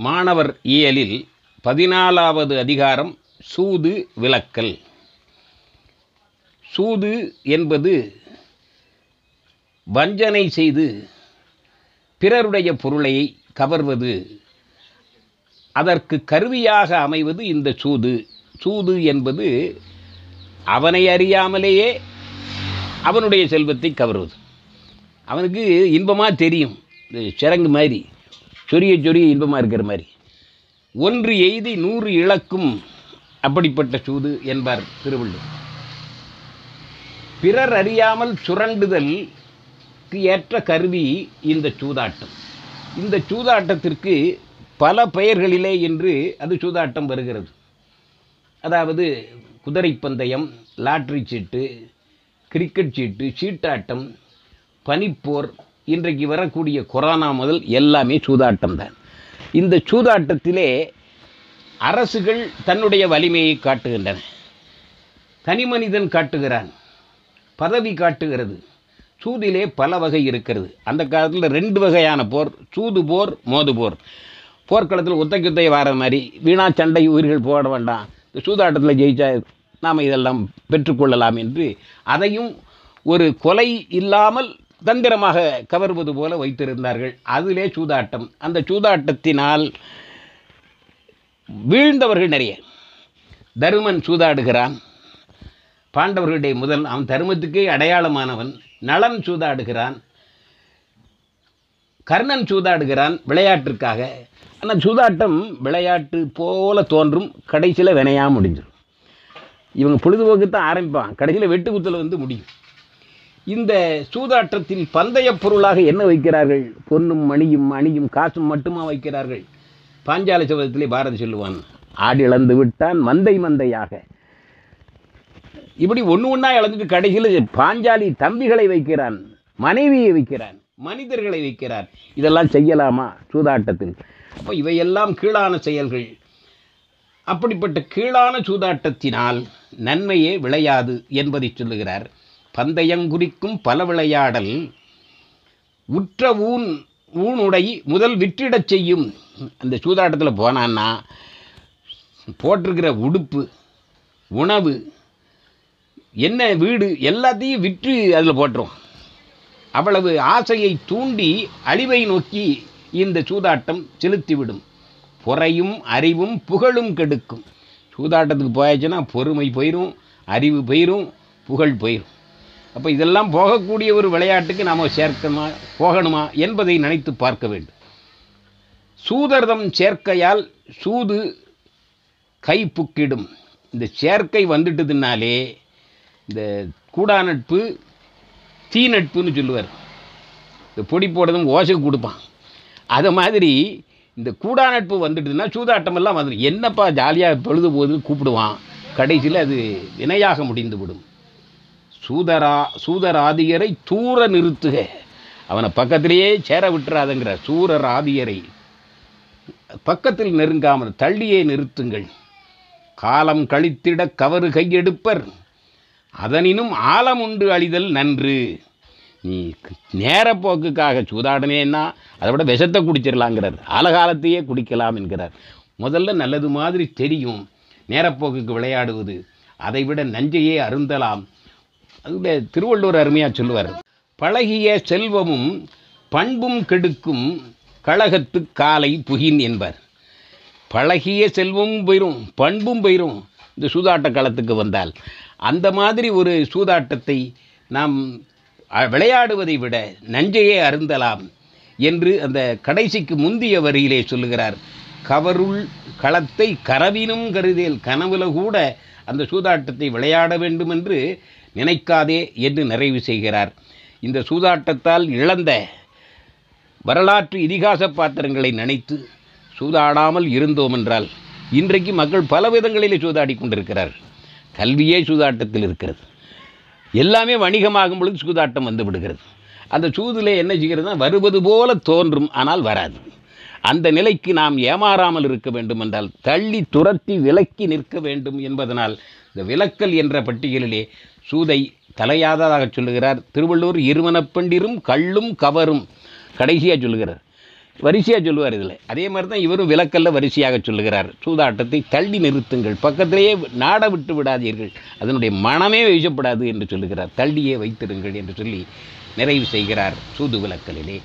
மாணவர் இயலில் பதினாலாவது அதிகாரம் சூது விலக்கல் சூது என்பது வஞ்சனை செய்து பிறருடைய பொருளை கவர்வது. அதற்கு கருவியாக அமைவது இந்த சூது. சூது என்பது அவனை அறியாமலேயே அவனுடைய செல்வத்தை கவர்வது. அவனுக்கு இன்பமாக தெரியும். இந்த சிறங்கு மாதிரி. சொரிய சொரிய இன்பமாக இருக்கிற மாதிரி. ஒன்று எய்தி நூறு இழக்கும் அப்படிப்பட்ட சூது என்பார் திருவள்ளுவர். பிறர் அறியாமல் சுரண்டுதலுக்கு ஏற்ற கருவி இந்த சூதாட்டம். இந்த சூதாட்டத்திற்கு பல பெயர்களிலே என்று அது சூதாட்டம் வருகிறது. அதாவது குதிரை பந்தயம் லாட்ரி சீட்டு கிரிக்கெட் சீட்டு சீட்டாட்டம் பனிப்போர் இன்றைக்கு வரக்கூடிய கொரோனா முதல் எல்லாமே சூதாட்டம் தான் இந்த சூதாட்டத்திலே அரசுகள் தன்னுடைய வலிமையை காட்டுகின்றன. தனி மனிதன் காட்டுகிறான் பதவி காட்டுகிறது சூதிலே பல வகை இருக்கிறது. அந்த காலத்தில் ரெண்டு வகையான போர் சூது போர் மோது போர். போர்க்களத்தில் ஒத்தைக்கு வார மாதிரி வீணா சண்டை உயிர்கள் போட வேண்டாம். இந்த சூதாட்டத்தில் ஜெயிச்சா நாம் இதெல்லாம் பெற்றுக்கொள்ளலாம் என்று அதையும் ஒரு கொலை இல்லாமல் தந்திரமாக கவர்வது போல வைத்திருந்தார்கள். அதிலே சூதாட்டம். அந்த சூதாட்டத்தினால் வீழ்ந்தவர்கள் நிறைய. தருமன் சூதாடுகிறான். பாண்டவர்களுடைய முதல் அவன் தருமத்துக்கே அடையாளமானவன். நலன் சூதாடுகிறான். கர்ணன் சூதாடுகிறான் விளையாட்டிற்காக. ஆனால் சூதாட்டம் விளையாட்டு போல தோன்றும். கடைசியில் வினையாக முடிஞ்சிடும் இவங்க பொழுதுபோக்கு தான் ஆரம்பிப்பான். கடைசியில் வெட்டு குத்தில் வந்து முடியும். இந்த சூதாட்டத்தில் பந்தய பொருளாக என்ன வைக்கிறார்கள்? பொன்னும் மணியும் அணியும் காசும் மட்டுமா வைக்கிறார்கள்? பாஞ்சால சபதத்திலே பாரதி சொல்லுவான் ஆடி இழந்து விட்டான் மந்தை மந்தையாக. இப்படி ஒன்று ஒன்றா இழந்துட்டு கடைசியில் பாஞ்சாலி தம்பிகளை வைக்கிறான் மனைவியை வைக்கிறான் மனிதர்களை வைக்கிறார். இதெல்லாம் செய்யலாமா சூதாட்டத்தில்? அப்போ இவையெல்லாம் கீழான செயல்கள். அப்படிப்பட்ட கீழான சூதாட்டத்தினால் நன்மையே விளையாது என்பதை சொல்லுகிறார். பந்தயங்குறிக்கும் பல விளையாடல். உற்ற ஊன் ஊனுடை முதல் விற்றிடச் செய்யும். அந்த சூதாட்டத்தில் போனான்னா போட்டிருக்கிற உடுப்பு உணவு என்ன வீடு எல்லாத்தையும் விற்று அதில் போட்டுரும். அவ்வளவு ஆசையை தூண்டி அழிவை நோக்கி இந்த சூதாட்டம் செலுத்திவிடும். பொறையும் அறிவும் புகழும் கெடுக்கும். சூதாட்டத்துக்கு போயாச்சுன்னா பொறுமை போயிடும் அறிவு போயிடும் புகழ் போயிடும் அப்போ இதெல்லாம் போகக்கூடிய ஒரு விளையாட்டுக்கு நாம் சேர்க்கணுமா போகணுமா என்பதை நினைத்து பார்க்க வேண்டும். சூதர்தம் சேர்க்கையால் சூது கை புக்கிடும். இந்த சேர்க்கை வந்துட்டதுனாலே இந்த கூடா நட்பு தீ நட்புன்னு சொல்லுவார். இந்த பொடி போடுறதும் ஓசை கொடுப்பான். அதை மாதிரி இந்த கூடா நட்பு வந்துட்டுதுன்னா சூதாட்டமெல்லாம் வந்துடும். என்னப்பா ஜாலியாக பொழுது போது கூப்பிடுவான். கடைசியில் அது வினையாக முடிந்து விடும் சூதரா சூதராதியரை தூர நிறுத்துக. அவனை பக்கத்திலேயே சேர விட்டுறாதுங்கிற சூரராதியரை பக்கத்தில் நெருங்காமல் தள்ளியே நிறுத்துங்கள். காலம் கழித்திட கவறு கையெடுப்பர் அதனினும் ஆழம் உண்டு அழிதல் நன்று. நீ நேரப்போக்குக்காக சூதாடனேன்னா அதை விட விஷத்தை குடிச்சிடலாங்கிறார். ஆலகாலத்தையே குடிக்கலாம் என்கிறார். முதல்ல நல்லது மாதிரி தெரியும். நேரப்போக்குக்கு விளையாடுவது. அதை விட நஞ்சையே அருந்தலாம். அதில் திருவள்ளுவர் அருமையாக சொல்லுவார். பழகிய செல்வமும் பண்பும் கெடுக்கும் கழகத்து காலை புகின் என்பார். பழகிய செல்வமும் போயிடும் பண்பும் போயிடும் இந்த சூதாட்ட களத்துக்கு வந்தால் அந்த மாதிரி ஒரு சூதாட்டத்தை நாம் விளையாடுவதை விட நஞ்சையே அருந்தலாம் என்று அந்த கடைசிக்கு முந்திய வரியிலே சொல்லுகிறார். கவருள் களத்தை கரவினும் கருதேல் கனவுல கூட அந்த சூதாட்டத்தை விளையாட வேண்டும் என்று நினைக்காதே என்று நிறைவு செய்கிறார். இந்த சூதாட்டத்தால் இழந்த வரலாற்று இதிகாச பாத்திரங்களை நினைத்து சூதாடாமல் இருந்தோம் என்றால் இன்றைக்கு மக்கள் பல விதங்களிலே சூதாடி கொண்டிருக்கிறார். கல்வியே சூதாட்டத்தில் இருக்கிறது. எல்லாமே வணிகமாகும் பொழுது சூதாட்டம் வந்து விடுகிறது. அந்த சூதிலே என்ன செய்கிறதுனா வருவது போல தோன்றும் ஆனால் வராது. அந்த நிலைக்கு நாம் ஏமாறாமல் இருக்க வேண்டும் என்றால் தள்ளி துரத்தி விலக்கி நிற்க வேண்டும் என்பதனால் இந்த விலக்கல் என்ற பட்டியலிலே சூதை தலையாததாக சொல்லுகிறார். திருவள்ளூர் இருமனப்பெண்டிரும் கள்ளும் கவரும். கடைசியாக சொல்லுகிறார். வரிசையாக சொல்லுவார் இதில். அதே மாதிரி தான் இவரும் விலக்கல்ல வரிசையாக சொல்லுகிறார். சூதாட்டத்தை தள்ளி நிறுத்துங்கள். பக்கத்திலேயே நாட விட்டு விடாதீர்கள். அதனுடைய மனமே வீசப்படாது என்று சொல்லுகிறார். தள்ளியே வைத்திருங்கள் என்று சொல்லி நிறைவு செய்கிறார் சூது விலக்கலிலே